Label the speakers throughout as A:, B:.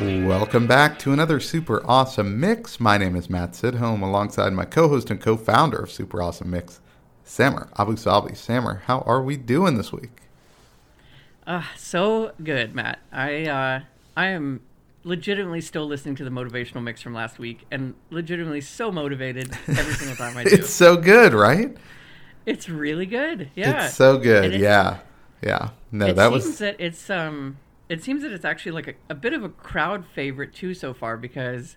A: Welcome back to another super awesome mix. My name is Matt Sidholm alongside my co-host and co-founder of Super Awesome Mix, Samer Abu Salbi. Samer, how are we doing this week?
B: Uh, so good, Matt. I uh, I am legitimately still listening to the motivational mix from last week and legitimately so motivated every single time I do. It.
A: It's so good, right?
B: It's really good. Yeah.
A: It's so good. yeah. Yeah. No, that
B: seems
A: was
B: that it's um it seems that it's actually like a, a bit of a crowd favorite too so far because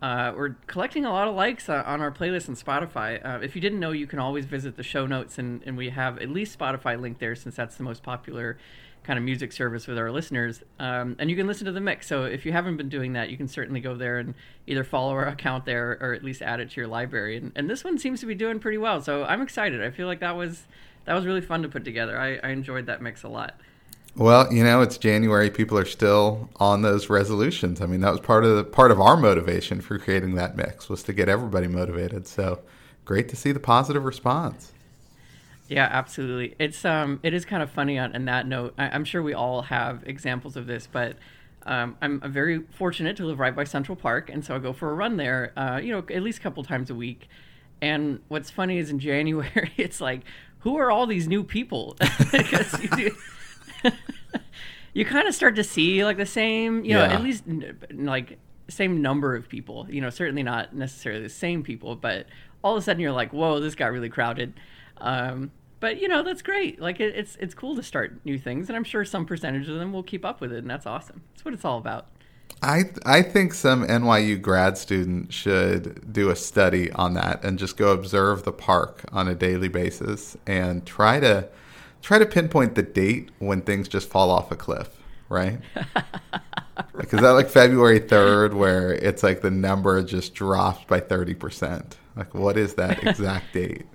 B: uh, we're collecting a lot of likes on our playlist on Spotify. Uh, if you didn't know, you can always visit the show notes, and, and we have at least Spotify linked there since that's the most popular kind of music service with our listeners. Um, and you can listen to the mix. So if you haven't been doing that, you can certainly go there and either follow our account there or at least add it to your library. And, and this one seems to be doing pretty well. So I'm excited. I feel like that was that was really fun to put together. I, I enjoyed that mix a lot.
A: Well, you know, it's January. People are still on those resolutions. I mean, that was part of the part of our motivation for creating that mix was to get everybody motivated. So, great to see the positive response.
B: Yeah, absolutely. It's um, it is kind of funny on, on that note. I, am sure we all have examples of this, but um, I'm, very fortunate to live right by Central Park, and so I go for a run there. Uh, you know, at least a couple times a week. And what's funny is in January, it's like, who are all these new people? because you do you kind of start to see like the same, you know, yeah. at least like same number of people. You know, certainly not necessarily the same people, but all of a sudden you're like, whoa, this got really crowded. Um, but you know, that's great. Like it, it's it's cool to start new things, and I'm sure some percentage of them will keep up with it, and that's awesome. That's what it's all about.
A: I I think some NYU grad student should do a study on that and just go observe the park on a daily basis and try to try to pinpoint the date when things just fall off a cliff, right? right. Like, is that like February 3rd where it's like the number just dropped by 30%? Like, what is that exact date?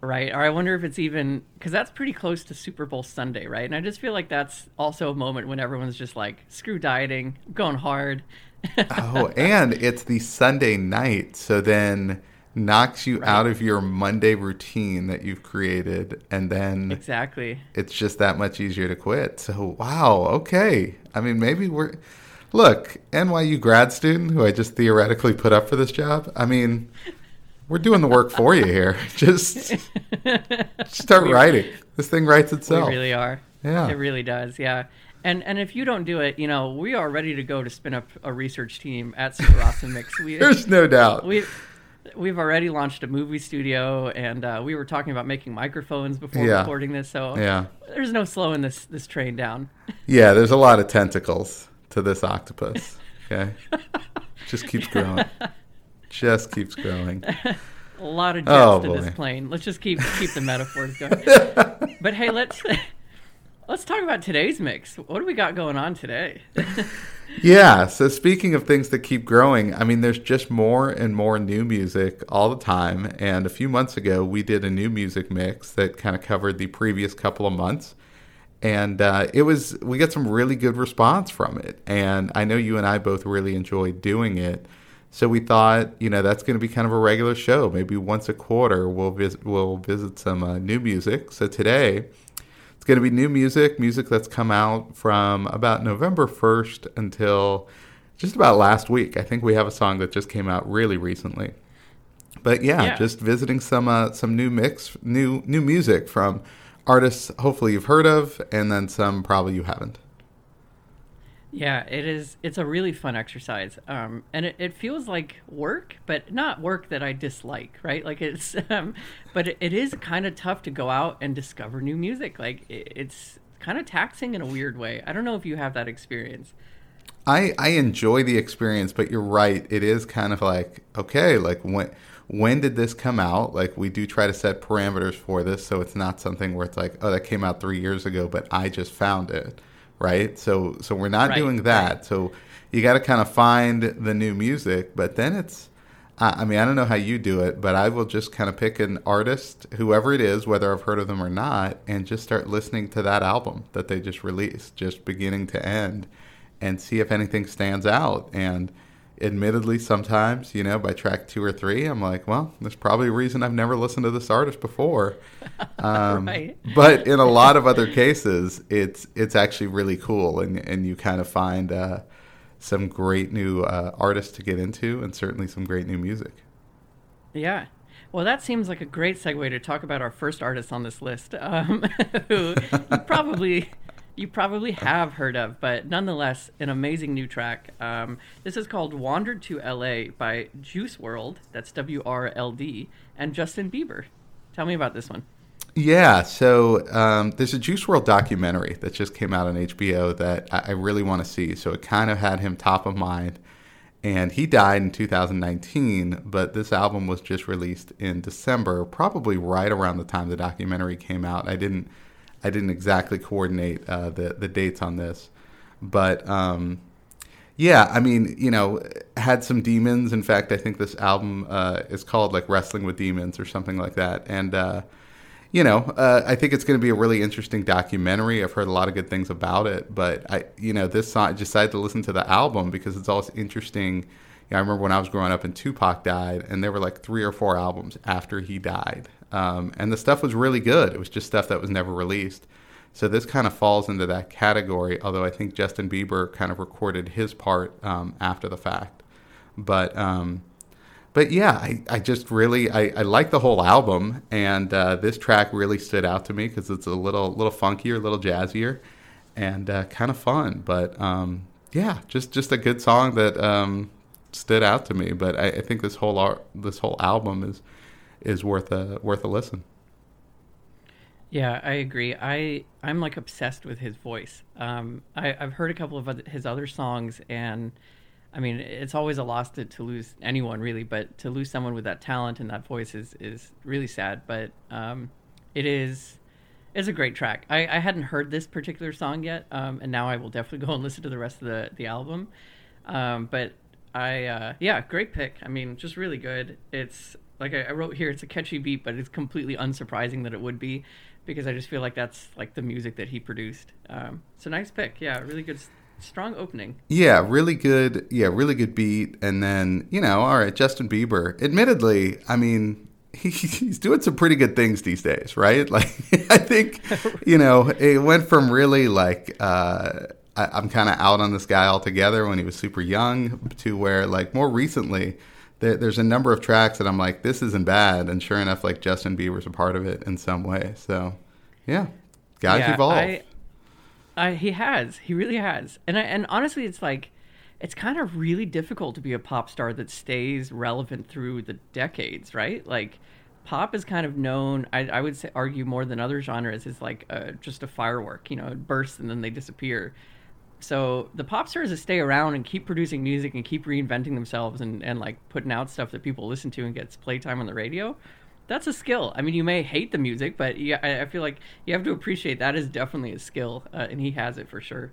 B: Right. Or I wonder if it's even because that's pretty close to Super Bowl Sunday, right? And I just feel like that's also a moment when everyone's just like, screw dieting, I'm going hard.
A: oh, and it's the Sunday night. So then knocks you right. out of your Monday routine that you've created, and then
B: exactly
A: it's just that much easier to quit. So wow, okay. I mean, maybe we're look NYU grad student who I just theoretically put up for this job. I mean, we're doing the work for you here. Just start writing. This thing writes itself.
B: We really are.
A: Yeah,
B: it really does. Yeah. And and if you don't do it, you know, we are ready to go to spin up a research team at Super Awesome Mix.
A: We, There's no doubt.
B: We we've already launched a movie studio, and uh, we were talking about making microphones before
A: yeah.
B: recording this. So
A: yeah,
B: there's no slowing this this train down.
A: yeah, there's a lot of tentacles to this octopus. Okay, just keeps growing. Just keeps growing.
B: a lot of jets oh, to boy. this plane. Let's just keep keep the metaphors going. but hey, let's let's talk about today's mix. What do we got going on today?
A: yeah. So speaking of things that keep growing, I mean, there's just more and more new music all the time. And a few months ago, we did a new music mix that kind of covered the previous couple of months. And uh, it was, we got some really good response from it. And I know you and I both really enjoyed doing it. So we thought, you know, that's going to be kind of a regular show. Maybe once a quarter, we'll visit, we'll visit some uh, new music. So today, it's going to be new music, music that's come out from about November 1st until just about last week. I think we have a song that just came out really recently. But yeah, yeah. just visiting some uh, some new mix, new new music from artists hopefully you've heard of and then some probably you haven't.
B: Yeah, it is. It's a really fun exercise, um, and it, it feels like work, but not work that I dislike, right? Like it's, um, but it, it is kind of tough to go out and discover new music. Like it, it's kind of taxing in a weird way. I don't know if you have that experience.
A: I I enjoy the experience, but you're right. It is kind of like okay, like when when did this come out? Like we do try to set parameters for this, so it's not something where it's like oh that came out three years ago, but I just found it, right? So so we're not
B: Right,
A: doing that.
B: right.
A: So you got to kind of find the new music, but then it's. I I mean, I don't know how you do it, but I will just kind of pick an artist, whoever it is, whether I've heard of them or not, and just start listening to that album that they just released, just beginning to end, and see if anything stands out. And admittedly, sometimes, you know, by track two or three, I'm like, well, there's probably a reason I've never listened to this artist before. Um,
B: Right.
A: But in a lot of other cases, it's it's actually really cool, and and you kind of find uh, some great new uh, artists to get into, and certainly some great new music.
B: Yeah. Well, that seems like a great segue to talk about our first artist on this list, um, who probably you probably have heard of, but nonetheless, an amazing new track. Um, this is called "Wandered to L.A." by Juice WRLD. That's W R L D and Justin Bieber. Tell me about this one.
A: Yeah, so um, there's a Juice WRLD documentary that just came out on HBO that I, I really want to see. So it kind of had him top of mind. And he died in 2019, but this album was just released in December, probably right around the time the documentary came out. I didn't, I didn't exactly coordinate uh, the the dates on this, but um, yeah, I mean, you know, had some demons. In fact, I think this album uh, is called like Wrestling with Demons or something like that. And, uh, you know, uh, I think it's going to be a really interesting documentary. I've heard a lot of good things about it, but I, you know, this song, I decided to listen to the album because it's always interesting. You know, I remember when I was growing up and Tupac died, and there were like three or four albums after he died. Um, and the stuff was really good. It was just stuff that was never released. So this kind of falls into that category, although I think Justin Bieber kind of recorded his part um, after the fact. But um, but yeah, I, I just really I, I like the whole album, and uh, this track really stood out to me because it's a little little funkier, a little jazzier, and uh, kind of fun. But um, yeah, just just a good song that um, stood out to me. But I, I think this whole art, this whole album is is worth a worth a listen.
B: Yeah, I agree. I I'm like obsessed with his voice. Um, I, I've heard a couple of his other songs, and I mean, it's always a loss to, to lose anyone really, but to lose someone with that talent and that voice is is really sad. But um, it is it's a great track. I, I hadn't heard this particular song yet, um, and now I will definitely go and listen to the rest of the the album. Um, but I uh, yeah, great pick. I mean, just really good. It's like I, I wrote here, it's a catchy beat, but it's completely unsurprising that it would be because I just feel like that's like the music that he produced. Um, it's a nice pick. Yeah, really good, strong opening.
A: Yeah, really good. Yeah, really good beat. And then, you know, all right, Justin Bieber. Admittedly, I mean, he's doing some pretty good things these days, right? Like, I think, you know, it went from really like, uh, I, I'm kind of out on this guy altogether when he was super young to where, like, more recently, there, there's a number of tracks that I'm like, this isn't bad. And sure enough, like, Justin Bieber's a part of it in some way. So, yeah, guys
B: Yeah,
A: evolve.
B: I, I, he has. He really has. And I, and honestly, it's like it's kind of really difficult to be a pop star that stays relevant through the decades, right? Like pop is kind of known. I, I would say argue more than other genres is like uh, just a firework. You know, it bursts and then they disappear. So the pop stars that stay around and keep producing music and keep reinventing themselves and, and like putting out stuff that people listen to and gets playtime on the radio, that's a skill. I mean, you may hate the music, but yeah, I, feel like you have to appreciate that is definitely a skill, uh, and he has it for sure.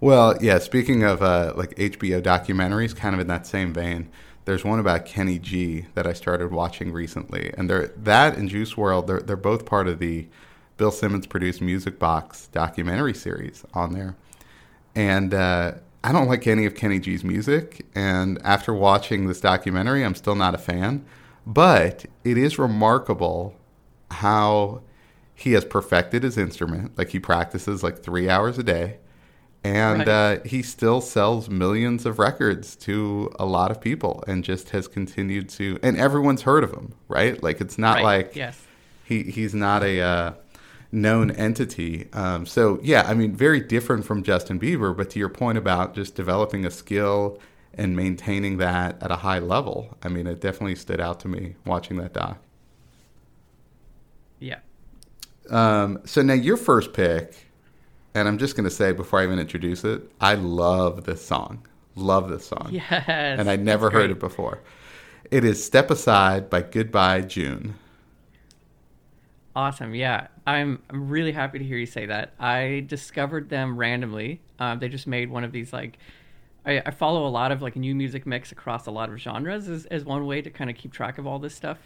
A: Well, yeah. Speaking of uh, like HBO documentaries, kind of in that same vein, there's one about Kenny G that I started watching recently, and they're that and Juice WRLD. They're they're both part of the Bill Simmons produced Music Box documentary series on there, and uh, I don't like any of Kenny G's music. And after watching this documentary, I'm still not a fan. But it is remarkable how he has perfected his instrument. Like he practices like three hours a day and
B: Right.
A: uh, he still sells millions of records to a lot of people and just has continued to and everyone's heard of him right like it's not
B: Right,
A: like
B: yes.
A: he he's not a uh, known entity um, so yeah i mean very different from justin bieber but to your point about just developing a skill and maintaining that at a high level i mean it definitely stood out to me watching that doc
B: Yeah.
A: um, so now your first pick and I'm just going to say before I even introduce it, I love this song. Love this song.
B: Yes.
A: And I never heard it before. It is Step Aside by Goodbye June.
B: Awesome. Yeah. I'm, I'm really happy to hear you say that. I discovered them randomly. Um, they just made one of these, like, I, I, follow a lot of like new music mix across a lot of genres as, as one way to kind of keep track of all this stuff.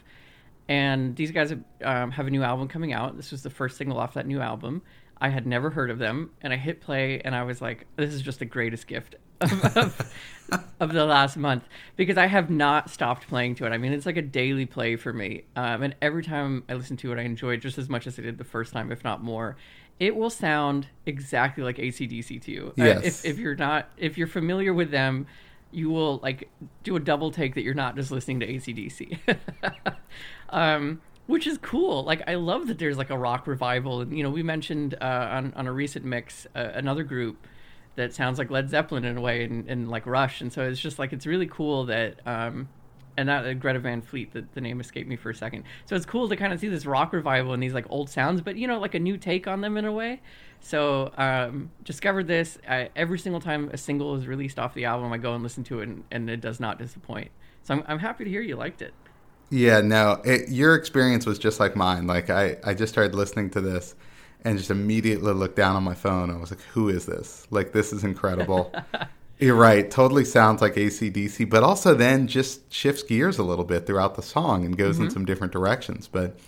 B: And these guys have, um, have a new album coming out. This was the first single off that new album. I had never heard of them, and I hit play, and I was like, "This is just the greatest gift of, of, the last month because I have not stopped playing to it. I mean, it's like a daily play for me, um, and every time I listen to it, I enjoy it just as much as I did the first time, if not more. It will sound exactly like ACDC to you.
A: Yes.
B: Uh, if, if you're not, if you're familiar with them, you will like do a double take that you're not just listening to ACDC. um, which is cool. Like I love that there's like a rock revival, and you know we mentioned uh, on on a recent mix uh, another group that sounds like Led Zeppelin in a way, and, and like Rush, and so it's just like it's really cool that. Um, and not uh, Greta Van Fleet, the, the name escaped me for a second. So it's cool to kind of see this rock revival and these like old sounds, but you know, like a new take on them in a way. So um, discovered this I, every single time a single is released off the album, I go and listen to it, and, and it does not disappoint. So I'm, I'm happy to hear you liked it.
A: Yeah, no, it, your experience was just like mine. Like I, I just started listening to this and just immediately looked down on my phone. I was like, who is this? Like, this is incredible. You're right. Totally sounds like ACDC, but also then just shifts gears a little bit throughout the song and goes mm-hmm. in some different directions, but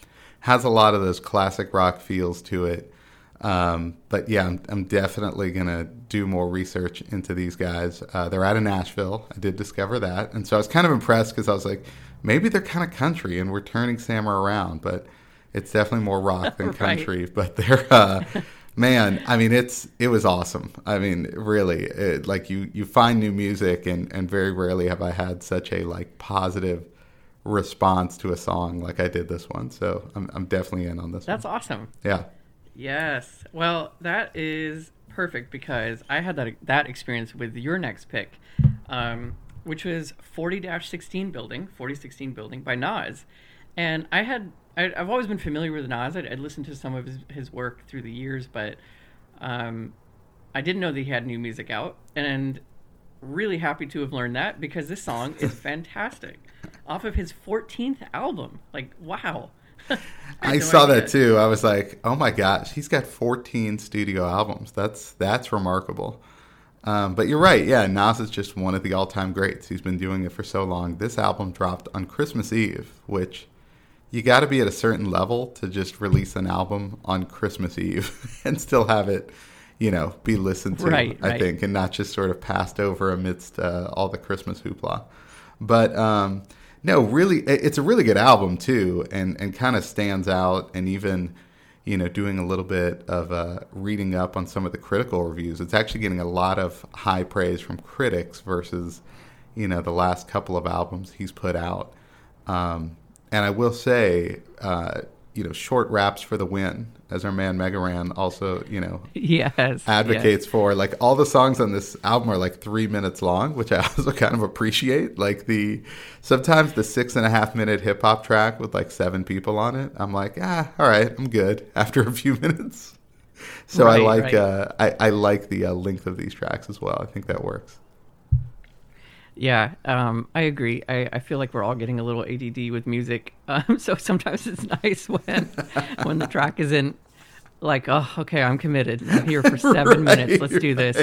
A: has a lot of those classic rock feels to it. Um, but yeah, I'm, I'm definitely going to do more research into these guys. Uh, they're out of Nashville. I did discover that. And so I was kind of impressed because I was like, maybe they're kind of country and we're turning Samer around, but it's definitely more rock than country. right. But they're, uh, man, I mean, it's it was awesome. I mean, really, it, like you you find new music, and and very rarely have I had such a like positive response to a song like I did this one. So I'm I'm definitely in on this. One.
B: That's
A: one.
B: awesome.
A: Yeah.
B: Yes. Well, that is perfect because I had that that experience with your next pick. Um, which was 40-16 building 4016 building by nas and i had I, have always been familiar with nas I'd, I'd, listened to some of his, his work through the years but um, i didn't know that he had new music out and really happy to have learned that because this song is fantastic off of his 14th album like wow
A: I, I no saw idea. that too. I was like, "Oh my gosh, he's got 14 studio albums. That's that's remarkable." Um, but you're right. Yeah, Nas is just one of the all-time greats. He's been doing it for so long. This album dropped on Christmas Eve, which you got to be at a certain level to just release an album on Christmas Eve and still have it, you know, be listened to.
B: Right,
A: I
B: right.
A: think, and not just sort of passed over amidst uh, all the Christmas hoopla. But um, no, really, it's a really good album too, and and kind of stands out, and even you know, doing a little bit of uh, reading up on some of the critical reviews, it's actually getting a lot of high praise from critics versus, you know, the last couple of albums he's put out. Um, and I will say, uh, you know, short raps for the win, as our man Mega Ran also, you know,
B: yes,
A: advocates
B: yes.
A: for. Like all the songs on this album are like three minutes long, which I also kind of appreciate. Like the sometimes the six and a half minute hip hop track with like seven people on it, I'm like, ah, all right, I'm good after a few minutes. So right, I like right. uh, I, I like the uh, length of these tracks as well. I think that works.
B: Yeah, um, I agree. I, I feel like we're all getting a little ADD with music, um, so sometimes it's nice when when the track isn't like, oh, okay, I'm committed. I'm here for seven right, minutes. Let's do this.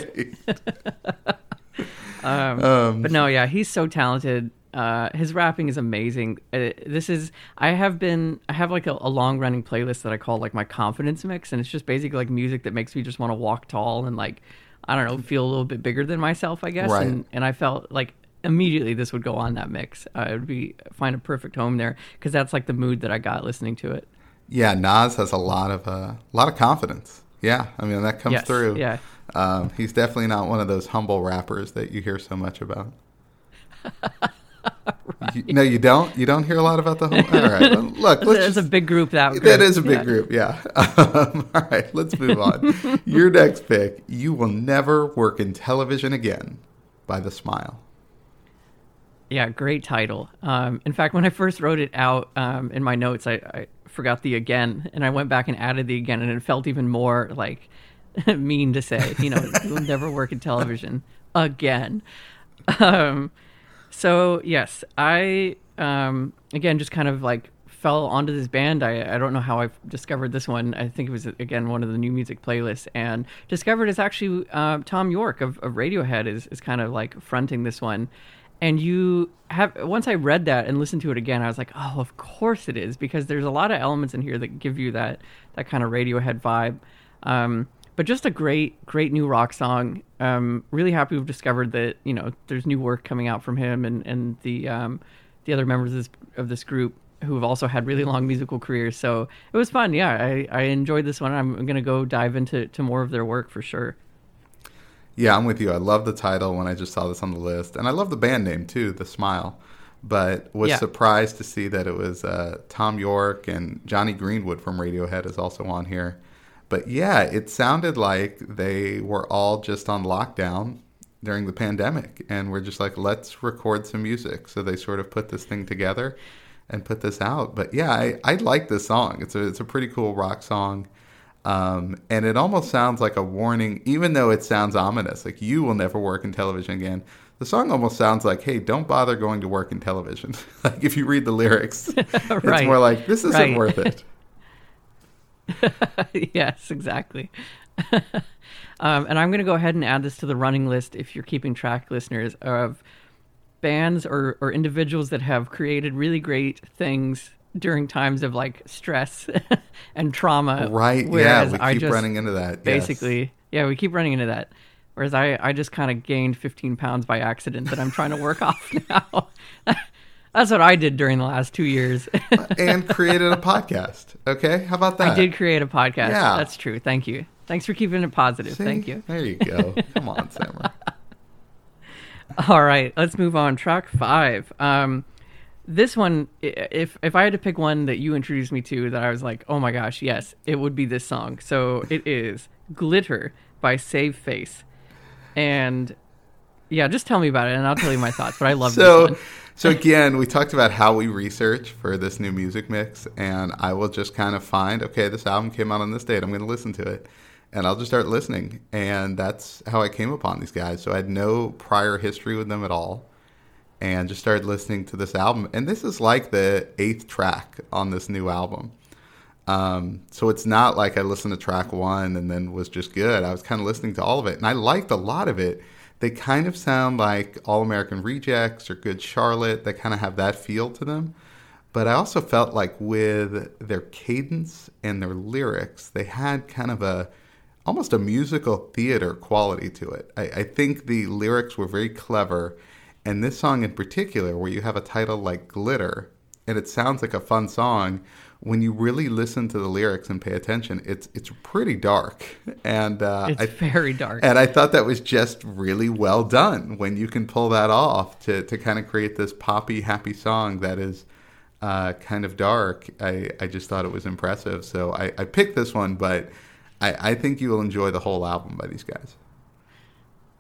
B: um, um, but no, yeah, he's so talented. Uh, his rapping is amazing. Uh, this is I have been I have like a, a long running playlist that I call like my confidence mix, and it's just basically like music that makes me just want to walk tall and like I don't know feel a little bit bigger than myself, I guess.
A: Right.
B: And and I felt like immediately this would go on that mix. Uh, it would be find a perfect home there because that's like the mood that I got listening to it.
A: Yeah, Nas has a lot of uh, a lot of confidence. Yeah, I mean that comes
B: yes,
A: through.
B: Yeah,
A: um, he's definitely not one of those humble rappers that you hear so much about. right. you, no, you don't. You don't hear a lot about the home. All right, look,
B: it's just, a big group. That group.
A: that is a big yeah. group. Yeah. Um, all right, let's move on. Your next pick: "You Will Never Work in Television Again" by The Smile.
B: Yeah, great title. Um, in fact, when I first wrote it out um, in my notes, I, I, forgot the again, and I went back and added the again, and it felt even more like mean to say. You know, you'll never work in television again. Um, so yes, I um, again just kind of like fell onto this band. I, I don't know how I discovered this one. I think it was again one of the new music playlists, and discovered it's actually uh, Thom Yorke of, of Radiohead is is kind of like fronting this one. And you have once I read that and listened to it again, I was like, oh, of course it is because there's a lot of elements in here that give you that that kind of Radiohead vibe. Um, but just a great, great new rock song. Um, really happy we've discovered that you know there's new work coming out from him and and the um, the other members of this, of this group who have also had really long musical careers. So it was fun. Yeah, I, I enjoyed this one. I'm going to go dive into to more of their work for sure.
A: Yeah, I'm with you. I love the title when I just saw this on the list, and I love the band name too, The Smile. But was
B: Yeah.
A: surprised to see that it was uh, Thom Yorke and Jonny Greenwood from Radiohead is also on here. But yeah, it sounded like they were all just on lockdown during the pandemic, and we're just like, let's record some music. So they sort of put this thing together and put this out. But yeah, I, I like this song. It's a it's a pretty cool rock song. Um, and it almost sounds like a warning, even though it sounds ominous, like you will never work in television again. The song almost sounds like, hey, don't bother going to work in television. like if you read the lyrics, it's more like, this isn't
B: Right.
A: worth it.
B: yes, exactly. um, and I'm going to go ahead and add this to the running list if you're keeping track, listeners, of bands or, or individuals that have created really great things during times of like stress and trauma.
A: Right. Yeah. We
B: I
A: keep
B: just
A: running into that. yes.
B: basically, yeah, we keep running into that. Whereas I, I just kind of gained 15 pounds by accident that I'm trying to work off now. That's what I did during the last two years.
A: and created a podcast. Okay. How about that?
B: I did create a podcast.
A: Yeah.
B: That's true. Thank you. Thanks for keeping it positive.
A: See?
B: Thank you.
A: There you go. Come on, Samer.
B: All right, let's move on. Track five. Um, this one, if if I had to pick one that you introduced me to, that I was like, oh my gosh, yes, it would be this song. So it is "Glitter" by Save Face, and yeah, just tell me about it, and I'll tell you my thoughts. But I love this
A: so
B: one.
A: so again we talked about how we research for this new music mix and i will just kind of find okay this album came out on this date i'm going to listen to it and i'll just start listening and that's how i came upon these guys so i had no prior history with them at all and just started listening to this album and this is like the eighth track on this new album um, so it's not like I listened to track one and then was just good. I was kind of listening to all of it, and I liked a lot of it. They kind of sound like All American Rejects or Good Charlotte. They kind of have that feel to them. But I also felt like with their cadence and their lyrics, they had kind of a almost a musical theater quality to it. I, I think the lyrics were very clever, and this song in particular, where you have a title like Glitter, and it sounds like a fun song. When you really listen to the lyrics and pay attention, it's it's pretty dark, and uh,
B: It's
A: I,
B: very dark.
A: and I thought that was just really well done when you can pull that off to, to kind of create this poppy, happy song that is uh, kind of dark. I, I just thought it was impressive. So I, I picked this one, but I, I think you will enjoy the whole album by these guys.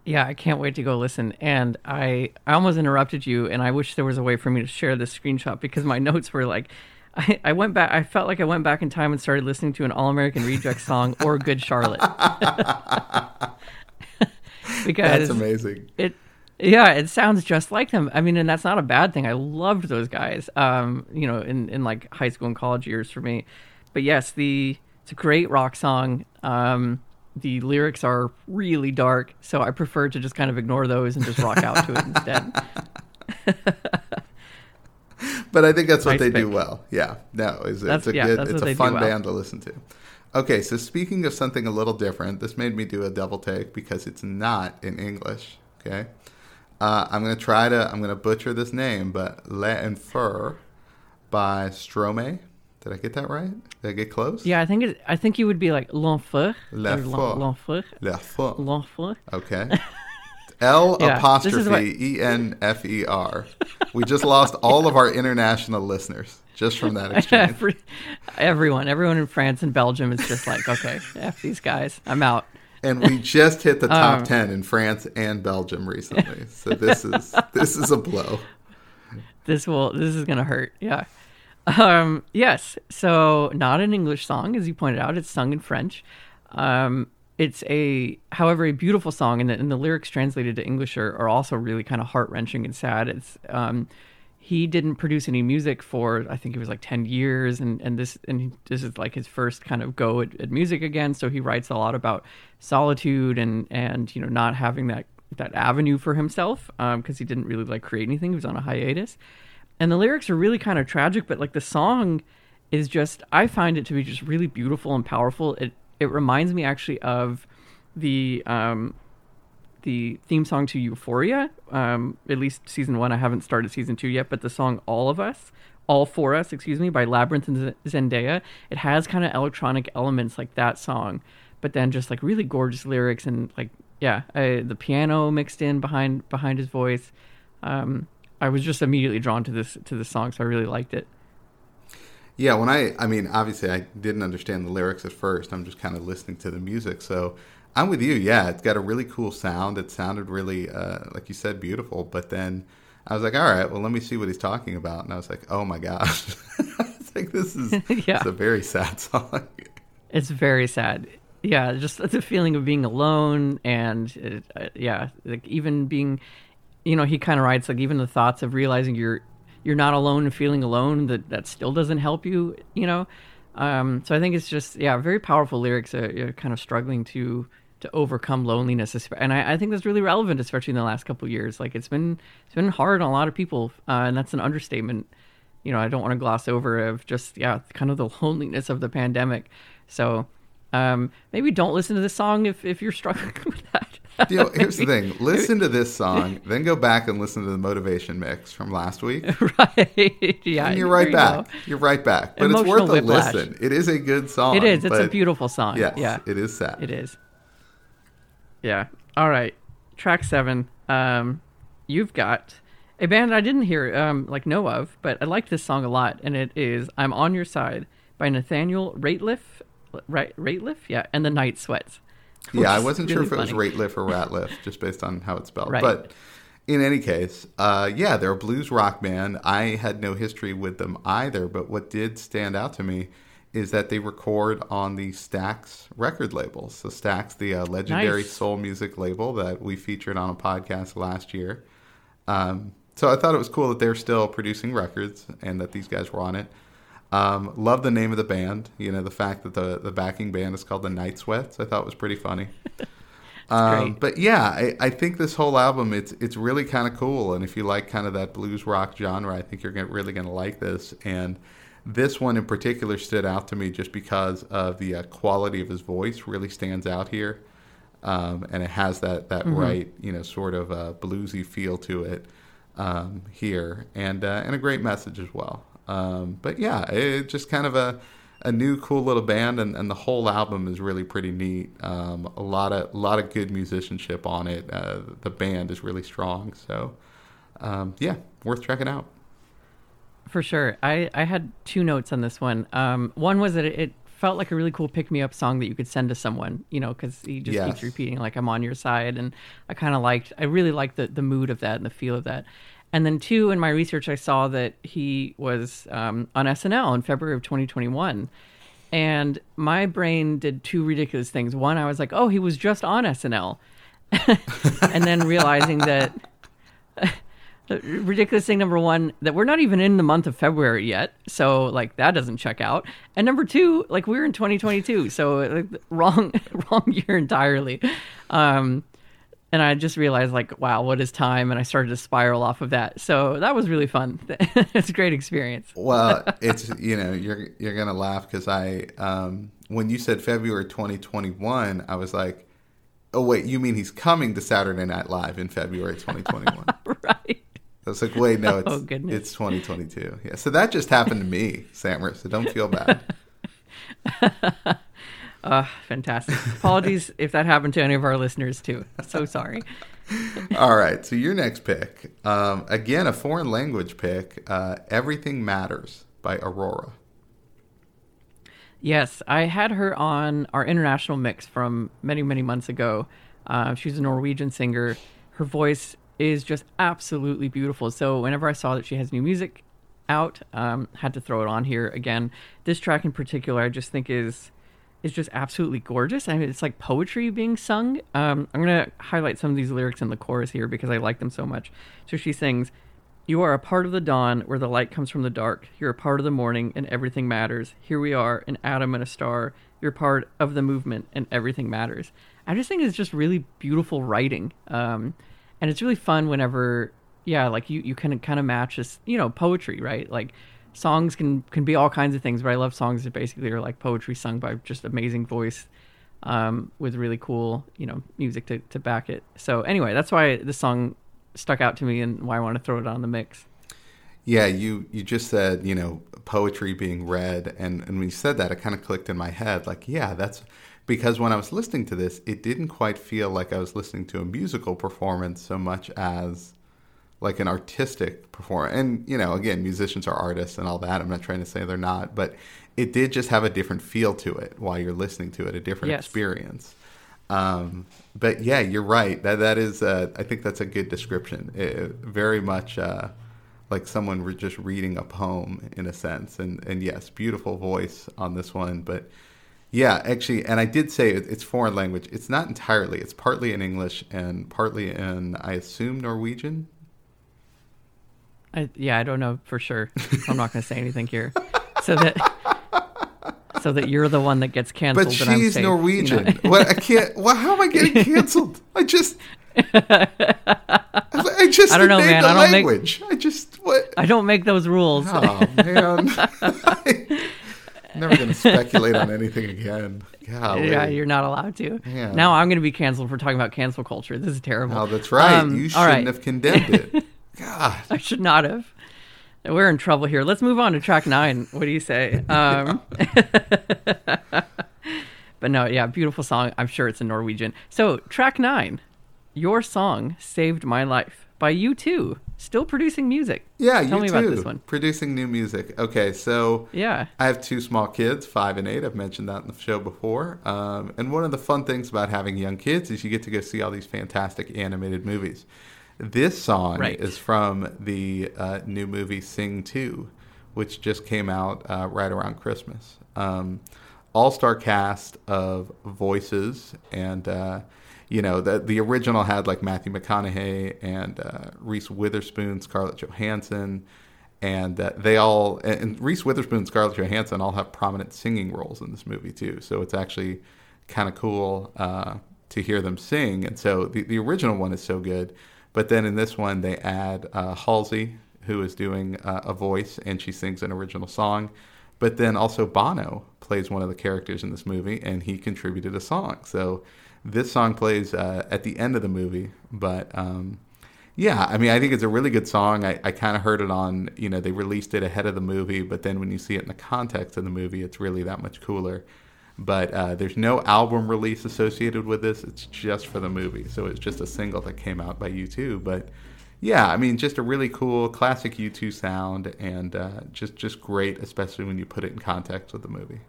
B: Yeah, I can't wait to go listen. And I, I almost interrupted you, and I wish there was a way for me to share this screenshot because my notes were like, I, I went back. I felt like I went back in time and started listening to an All American Reject song or Good Charlotte. because
A: That's amazing.
B: it, yeah, it sounds just like them. I mean, and that's not a bad thing. I loved those guys. Um, you know, in in like high school and college years for me. But yes, the it's a great rock song. Um, the lyrics are really dark, so I prefer to just kind of ignore those and just rock out to it instead.
A: But I think that's what
B: Nice
A: they do well. Yeah, no, it's, it's a
B: yeah,
A: good, it's a fun
B: well.
A: band to listen to. Okay, so speaking of something a little different, this made me do a double take because it's not in English. Okay, uh, I'm gonna try to, I'm gonna butcher this name, but Le Infer by Stromae. Did I get that right? Did I get close?
B: yeah, I think it. I think you would be like l'enfer,
A: Le
B: or
A: Feu.
B: l'enfer,
A: Le Feu.
B: l'enfer.
A: Okay. L
B: Yeah, this is what-
A: apostrophe E N F E R. We just lost all of our international listeners just from that exchange.
B: Every, everyone, everyone in France and Belgium is just like, okay, f these guys, I'm out.
A: and we just hit the top
B: Um,
A: 10 in France and Belgium recently. So this is this is a blow.
B: this will this is gonna hurt yeah um yes so not an english song as you pointed out it's sung in french um it's a, however, a beautiful song, and the, and the lyrics translated to English are, are also really kind of heart wrenching and sad. It's um, he didn't produce any music for I think it was like ten years, and and this and this is like his first kind of go at, at music again. So he writes a lot about solitude and and you know not having that that avenue for himself because um, he didn't really like create anything. He was on a hiatus, and the lyrics are really kind of tragic, but like the song is just I find it to be just really beautiful and powerful. It it reminds me actually of the um, the theme song to Euphoria. Um, at least season one. I haven't started season two yet, but the song "All of Us," "All for Us," excuse me, by Labrinth and Zendaya. It has kind of electronic elements like that song, but then just like really gorgeous lyrics and like yeah, I, the piano mixed in behind behind his voice. Um, I was just immediately drawn to this to the song, so I really liked it.
A: Yeah, when I, I mean, obviously I didn't understand the lyrics at first. I'm just kind of listening to the music. So I'm with you. Yeah, it's got a really cool sound. It sounded really, uh, like you said, beautiful. But then I was like, all right, well, let me see what he's talking about. And I was like, oh my gosh. it's like, this is yeah. it's a very sad song.
B: it's very sad. Yeah, just the feeling of being alone and, it, uh, yeah, like even being, you know, he kind of writes like even the thoughts of realizing you're you're not alone and feeling alone that that still doesn't help you you know? Um, so i think it's just yeah very powerful lyrics. Uh, you're kind of struggling to to overcome loneliness and I, I think that's really relevant especially in the last couple years. Like it's been it's been hard on a lot of people uh, and that's an understatement. You know i don't want to gloss over of just yeah kind of the loneliness of the pandemic. So um, maybe don't listen to this song if, if you're struggling with that
A: you know, here's the thing: listen to this song, then go back and listen to the motivation mix from last week.
B: right? Yeah,
A: and you're right back. You you're right back. But Emotional it's worth whiplash. a listen. It is a good song.
B: It is. It's a beautiful song.
A: Yes,
B: yeah,
A: it is sad.
B: It is. Yeah. All right. Track seven. Um, you've got a band I didn't hear um like know of, but I like this song a lot, and it is "I'm on Your Side" by Nathaniel Rateliff. Right, Rateliff, yeah, and the Night Sweats.
A: Yeah, I wasn't really sure if funny. it was Rateliff or Ratliff, just based on how it's spelled. Right. But in any case, uh, yeah, they're a blues rock band. I had no history with them either, but what did stand out to me is that they record on the Stax record label. So Stax, the uh, legendary nice. soul music label that we featured on a podcast last year. Um, so I thought it was cool that they're still producing records and that these guys were on it. Um, love the name of the band. You know, the fact that the, the backing band is called the Night Sweats, I thought was pretty funny. um, but yeah, I, I think this whole album it's it's really kind of cool. And if you like kind of that blues rock genre, I think you're gonna, really going to like this. And this one in particular stood out to me just because of the uh, quality of his voice. Really stands out here, um, and it has that that mm-hmm. right you know sort of uh, bluesy feel to it um, here, and uh, and a great message as well. Um, but yeah, it's just kind of a a new cool little band, and, and the whole album is really pretty neat. Um, a lot of a lot of good musicianship on it. Uh, the band is really strong, so um, yeah, worth checking out.
B: For sure, I I had two notes on this one. Um, one was that it, it felt like a really cool pick me up song that you could send to someone, you know, because he just yes. keeps repeating like I'm on your side, and I kind of liked, I really liked the the mood of that and the feel of that. And then two, in my research, I saw that he was um, on SNL in February of 2021. And my brain did two ridiculous things. One, I was like, oh, he was just on SNL. and then realizing that ridiculous thing number one that we're not even in the month of february yet so like that doesn't check out and number two like we're in 2022 so like, wrong wrong year entirely um and I just realized like, wow, what is time? And I started to spiral off of that. So that was really fun. it's a great experience.
A: well, it's you know you're you're gonna laugh because I um, when you said February 2021, I was like, oh wait, you mean he's coming to Saturday Night Live in February 2021?
B: right.
A: I was like, wait, no, it's oh, it's 2022. Yeah, so that just happened to me, Samer. So don't feel bad.
B: Uh, fantastic. Apologies if that happened to any of our listeners too. So sorry.
A: All right. So your next pick, um, again, a foreign language pick. Uh, Everything Matters by Aurora.
B: Yes, I had her on our international mix from many, many months ago. Uh, she's a Norwegian singer. Her voice is just absolutely beautiful. So whenever I saw that she has new music out, um, had to throw it on here again. This track in particular, I just think is is just absolutely gorgeous. I mean, it's like poetry being sung. Um, I'm going to highlight some of these lyrics in the chorus here because I like them so much. So she sings, You are a part of the dawn where the light comes from the dark. You're a part of the morning and everything matters. Here we are, an atom and a star. You're part of the movement and everything matters. I just think it's just really beautiful writing. Um, and it's really fun whenever, yeah, like you, you can kind of match this, you know, poetry, right? Like, songs can can be all kinds of things, but I love songs that basically are like poetry sung by just amazing voice um, with really cool, you know, music to, to back it. So anyway, that's why this song stuck out to me and why I want to throw it on the mix.
A: Yeah, you you just said you know poetry being read, and and when you said that, it kind of clicked in my head. Like, yeah, that's because when I was listening to this, it didn't quite feel like I was listening to a musical performance so much as like an artistic performer. And, you know, again, musicians are artists and all that. I'm not trying to say they're not, but it did just have a different feel to it while you're listening to it, a different yes. experience. Um, but yeah, you're right. That that is, uh, I think that's a good description. It, very much uh, like someone re- just reading a poem in a sense. And and yes, beautiful voice on this one. But yeah, actually, and I did say it, it's foreign language. It's not entirely. It's partly in English and partly in, I assume, Norwegian.
B: I, yeah, I don't know for sure. I'm not going to say anything here, so that so that you're the one that gets canceled.
A: But she's Norwegian. You know? what I can't. Well, how am I getting canceled? I just. I just I don't know, man. I don't language. make. I just what?
B: I don't make those rules.
A: Oh man. I'm never going to speculate on anything again. Golly.
B: Yeah, you're not allowed to. Yeah. Now I'm going to be canceled for talking about cancel culture. This is terrible.
A: Oh, that's right. Um, you shouldn't right. have condemned it. God.
B: I should not have. We're in trouble here. Let's move on to track nine. What do you say? Um, but no, yeah, beautiful song. I'm sure it's in Norwegian. So, track nine, Your Song Saved My Life by U2. Still producing music.
A: Yeah, U2. Tell me about this one. Producing new music. Okay, so
B: yeah,
A: I have two small kids, five and eight. I've mentioned that in the show before. Um, and one of the fun things about having young kids is you get to go see all these fantastic animated movies. This song right. is from the uh, new movie Sing 2, which just came out uh, right around Christmas. Um, All star cast of voices, and uh, you know the the original had like Matthew McConaughey and uh, Reese Witherspoon, Scarlett Johansson, and uh, they all and Reese Witherspoon and Scarlett Johansson all have prominent singing roles in this movie too. So it's actually kind of cool uh, to hear them sing. And so the the original one is so good. But then in this one, they add uh, Halsey, who is doing uh, a voice, and she sings an original song. But then also Bono plays one of the characters in this movie, and he contributed a song. So this song plays uh, at the end of the movie. But um, yeah, I mean, I think it's a really good song. I, I kind of heard it on, you know, they released it ahead of the movie, but then when you see it in the context of the movie, it's really that much cooler but uh, there's no album release associated with this. It's just for the movie, so it's just a single that came out by U2. But yeah, I mean, just a really cool classic U2 sound, and uh, just just great, especially when you put it in context with the movie.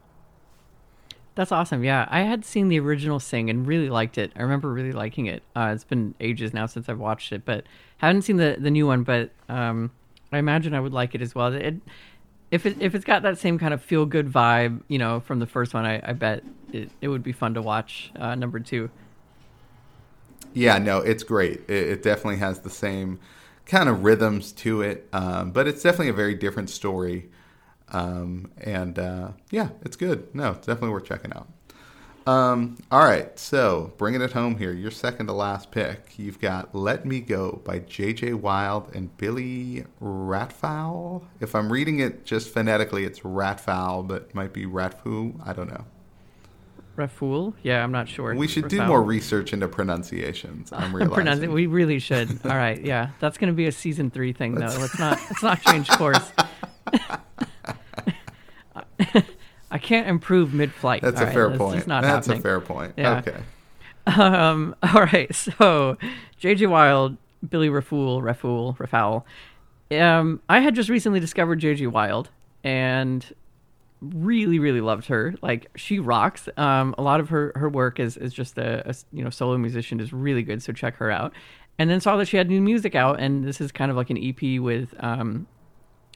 B: That's awesome. Yeah, I had seen the original Sing and really liked it. I remember really liking it. Uh, it's been ages now since I've watched it, but haven't seen the the new one. But um, I imagine I would like it as well. It if it if it's got that same kind of feel good vibe, you know, from the first one, I, I bet it, it would be fun to watch uh, number two.
A: Yeah, no, it's great. It, it, definitely has the same kind of rhythms to it, um, but it's definitely a very different story. Um, and uh, yeah, it's good. No, it's definitely worth checking out. Um, all right, so bringing it home here, your second to last pick. You've got "Let Me Go" by J.J. Wilde and Billy Ratfowl. If I'm reading it just phonetically, it's Ratfowl, but might be Ratfoo. I don't know.
B: Rafool? Yeah, I'm not sure.
A: We should do more research into pronunciations. I'm realizing.
B: We really should. All right, yeah, that's going to be a season three thing, though. Let's not let's not change course. I can't improve mid-flight.
A: That's
B: all
A: a fair point. That's happening. a fair point. Yeah. Okay.
B: Um, all right. So, J.J. Wilde, Billy Rafool, Rafool, Rafoul. Um, I had just recently discovered J.J. Wilde and really, really loved her. Like she rocks. Um, a lot of her her work is is just a, a you know solo musician is really good. So check her out. And then saw that she had new music out, and this is kind of like an EP with um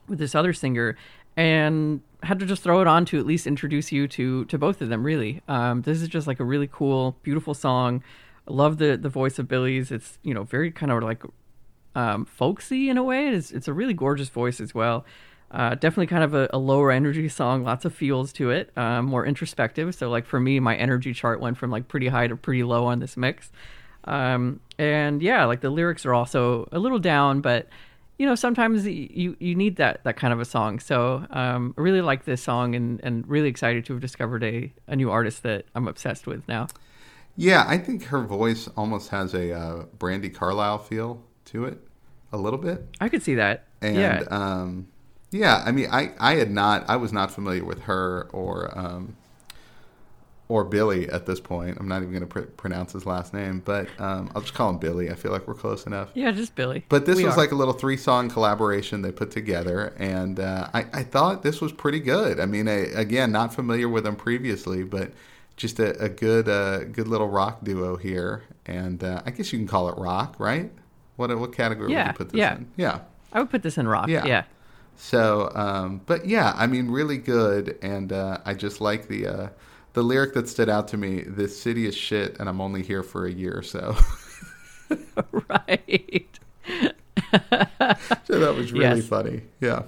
B: with this other singer and had to just throw it on to at least introduce you to to both of them. Really, um, this is just like a really cool, beautiful song. I love the the voice of Billy's. It's you know very kind of like um, folksy in a way. It's it's a really gorgeous voice as well. Uh, definitely kind of a, a, lower energy song, lots of feels to it, um, more introspective. So like for me, my energy chart went from like pretty high to pretty low on this mix. Um, and yeah, like the lyrics are also a little down, but you know sometimes you you need that that kind of a song. So um, I really like this song and and really excited to have discovered a a new artist that I'm obsessed with now.
A: Yeah, I think her voice almost has a uh, Brandi Carlile feel to it, a little bit.
B: I could see that.
A: And
B: yeah.
A: um, yeah, I mean, I, I had not, I was not familiar with her or um, or Billy at this point. I'm not even going to pr- pronounce his last name, but um, I'll just call him Billy. I feel like we're close enough.
B: Yeah, just Billy.
A: But this
B: We
A: was
B: are.
A: like a little three song collaboration they put together, and uh, I, I thought this was pretty good. I mean, I, again, not familiar with them previously, but just a, a good uh, good little rock duo here, and uh, I guess you can call it rock, right? What what category would you put this
B: yeah.
A: in? Yeah.
B: I would put this in rock.
A: Yeah.
B: Yeah.
A: So, um, but yeah, I mean, really good, and uh, I just like the uh, the lyric that stood out to me. This city is shit, and I'm only here for a year or so.
B: right.
A: so that was really
B: Yes.
A: funny. Yeah.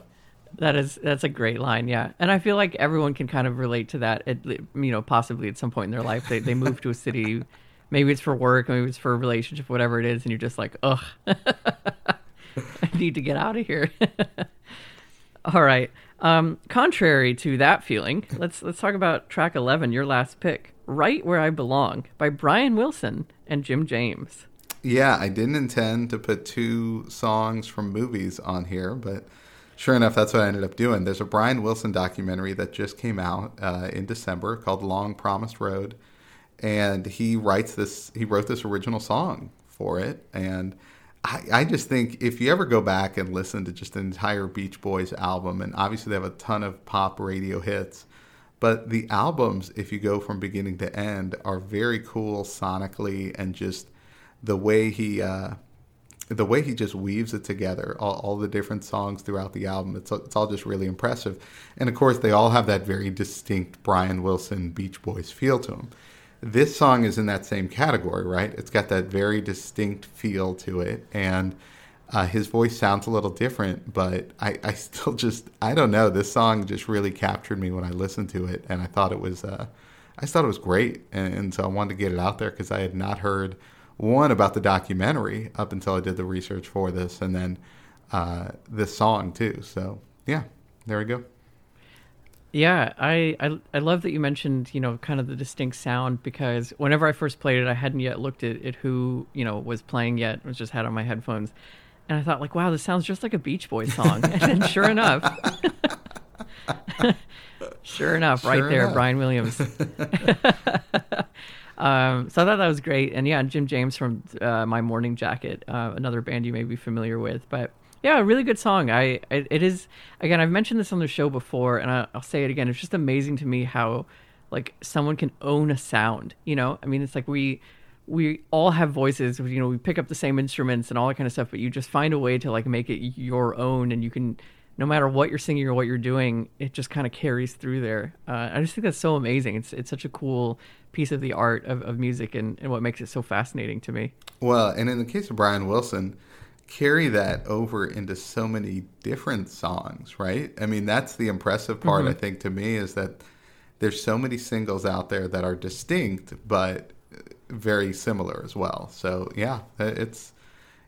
B: That is that's a great line, yeah. And I feel like everyone can kind of relate to that. At, you know, possibly at some point in their life, they they move to a city. Maybe it's for work, maybe it's for a relationship, whatever it is, and you're just like, ugh, I need to get out of here. All right. Um, contrary to that feeling, let's let's talk about track eleven, your last pick, "Right Where I Belong" by Brian Wilson and Jim James.
A: Yeah, I didn't intend to put two songs from movies on here, but sure enough, that's what I ended up doing. There's a Brian Wilson documentary that just came out uh, in December called "Long Promised Road," and he writes this. He wrote this original song for it, and I, I just think if you ever go back and listen to just an entire Beach Boys album, and obviously they have a ton of pop radio hits. But the albums, if you go from beginning to end, are very cool sonically and just the way he uh, the way he just weaves it together, all, all the different songs throughout the album, it's it's all just really impressive. And of course, they all have that very distinct Brian Wilson Beach Boys feel to them. This song is in that same category, right? It's got that very distinct feel to it, and uh, his voice sounds a little different, but I, I still just I don't know. This song just really captured me when I listened to it, and I thought it was uh, I thought it was great, and, and so I wanted to get it out there because I had not heard one about the documentary up until I did the research for this, and then uh, this song too. So yeah, there we go.
B: Yeah, I, I I love that you mentioned you know kind of the distinct sound because whenever I first played it, I hadn't yet looked at, at who you know was playing yet. It was just had on my headphones, and I thought like, wow, this sounds just like a Beach Boys song. and then sure enough, sure enough, right
A: Sure
B: there. Brian Williams. um, so I thought that was great, and yeah, Jim James from uh, My Morning Jacket, uh, another band you may be familiar with, but yeah, a really good song. I it, it is again. I've mentioned this on the show before, and I, I'll say it again. It's just amazing to me how like someone can own a sound. You know, I mean, it's like we we all have voices. You know, we pick up the same instruments and all that kind of stuff, but you just find a way to like make it your own, and you can. No matter what you're singing or what you're doing, it just kind of carries through there. Uh, I just think that's so amazing. It's it's such a cool piece of the art of, of music and, and what makes it so fascinating to me.
A: Well, and in the case of Brian Wilson, carry that over into so many different songs, right? I mean, that's the impressive part, I think, to me, is that there's so many singles out there that are distinct, but very similar as well. So, yeah, it's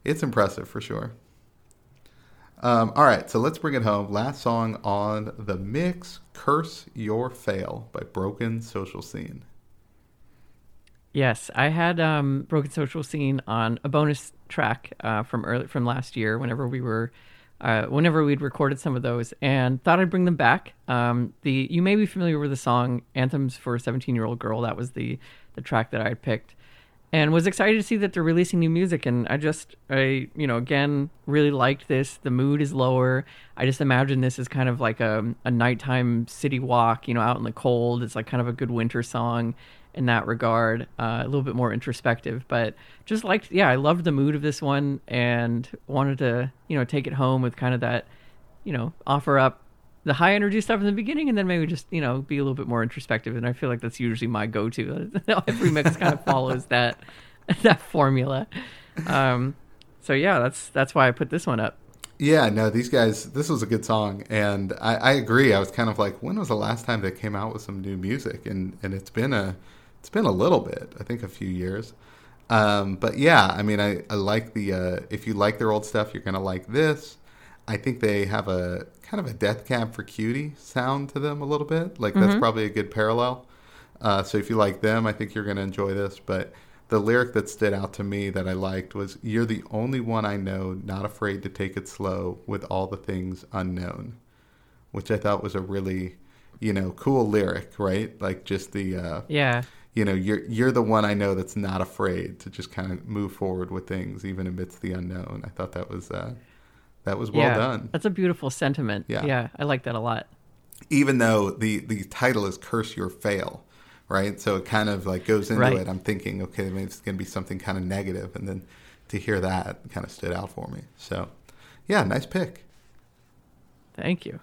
A: it's impressive for sure. Um, all right, so let's bring it home. Last song on the mix Curse Your Fail by Broken Social Scene.
B: Yes, I had um, Broken Social Scene on a bonus track uh, from early from last year. Whenever we were, uh, whenever we'd recorded some of those, and thought I'd bring them back. Um, the you may be familiar with the song "Anthems for a 17 Year Old Girl." That was the the track that I had picked, and was excited to see that they're releasing new music. And I just, I you know, again, really liked this. The mood is lower. I just imagine this is kind of like a a nighttime city walk, you know, out in the cold. It's like kind of a good winter song in that regard, uh, a little bit more introspective. But just liked, yeah, I loved the mood of this one and wanted to, you know, take it home with kind of that, you know, offer up the high energy stuff in the beginning, and then maybe just you know be a little bit more introspective. And I feel like that's usually my go-to. Every mix kind of follows that that formula. Um, so yeah, that's that's why I put this one up.
A: Yeah, no, these guys. This was a good song, and I, I agree. I was kind of like, when was the last time they came out with some new music? And and it's been a it's been a little bit. I think a few years. Um, but yeah, I mean, I, I like the uh, if you like their old stuff, you're gonna like this. I think they have a kind of a Death Cab for Cutie sound to them a little bit. Like that's
B: Mhm.
A: probably a good parallel. Uh, so if you like them, I think you're gonna enjoy this. But the lyric that stood out to me that I liked was, "You're the only one I know, not afraid to take it slow with all the things unknown," which I thought was a really, you know, cool lyric, right? Like just the. Uh,
B: Yeah,
A: you know you're you're the one I know that's not afraid to just kind of move forward with things even amidst the unknown. I thought that was uh, that was well
B: yeah.
A: done.
B: That's a beautiful sentiment.
A: Yeah.
B: yeah, I like that a lot.
A: Even though the the title is "Curse Your Fail," right? So it kind of like goes into
B: Right.
A: it. I'm thinking, okay, maybe it's going to be something kind of negative, and then to hear that kind of stood out for me. So yeah, nice pick.
B: Thank you.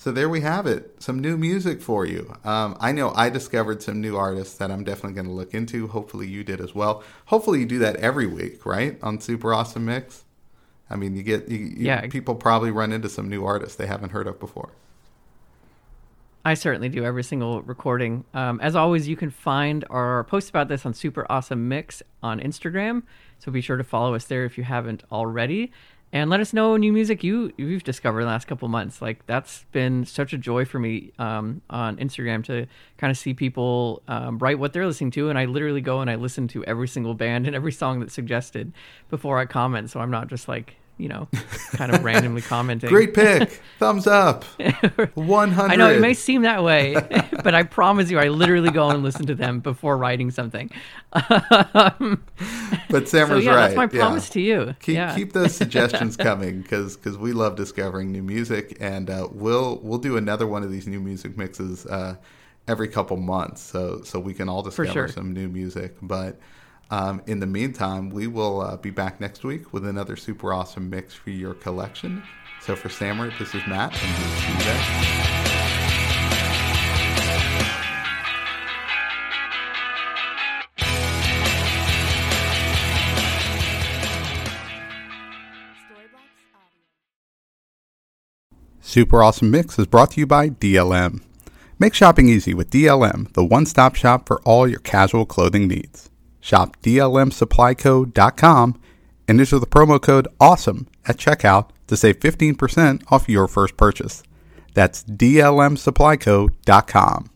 A: So there we have it. Some new music for you. Um, I know I discovered some new artists that I'm definitely going to look into. Hopefully you did as well. Hopefully you do that every week, right? On Super Awesome Mix. I mean, you get you, you-
B: Yeah.
A: people probably run into some new artists they haven't heard of before.
B: I certainly do every single recording. Um, as always, you can find our post about this on Super Awesome Mix on Instagram. So be sure to follow us there if you haven't already, and let us know new music you you've discovered the last couple months. Like that's been such a joy for me um, on Instagram to kind of see people um, write what they're listening to, and I literally go and I listen to every single band and every song that's suggested before I comment. So I'm not just like you know, kind of randomly commenting.
A: Great pick. Thumbs up. 100.
B: I know it may seem that way, but I promise you, I literally go and listen to them before writing something. Um,
A: but Sam
B: so
A: was
B: yeah,
A: right.
B: that's my
A: Yeah.
B: promise to you.
A: Keep
B: yeah.
A: keep those suggestions coming because we love discovering new music and uh, we'll we'll do another one of these new music mixes uh, every couple months so so we can all discover
B: sure.
A: some new music. But um, in the meantime, we will uh, be back next week with another super awesome mix for your collection. So for Samer, this is Matt, and we'll see you there. Super Awesome Mix is brought to you by DLM. Make shopping easy with DLM, the one stop shop for all your casual clothing needs. Shop DLMSupplyCo.com and enter the promo code AWESOME at checkout to save 15% off your first purchase. That's DLMSupplyCo.com.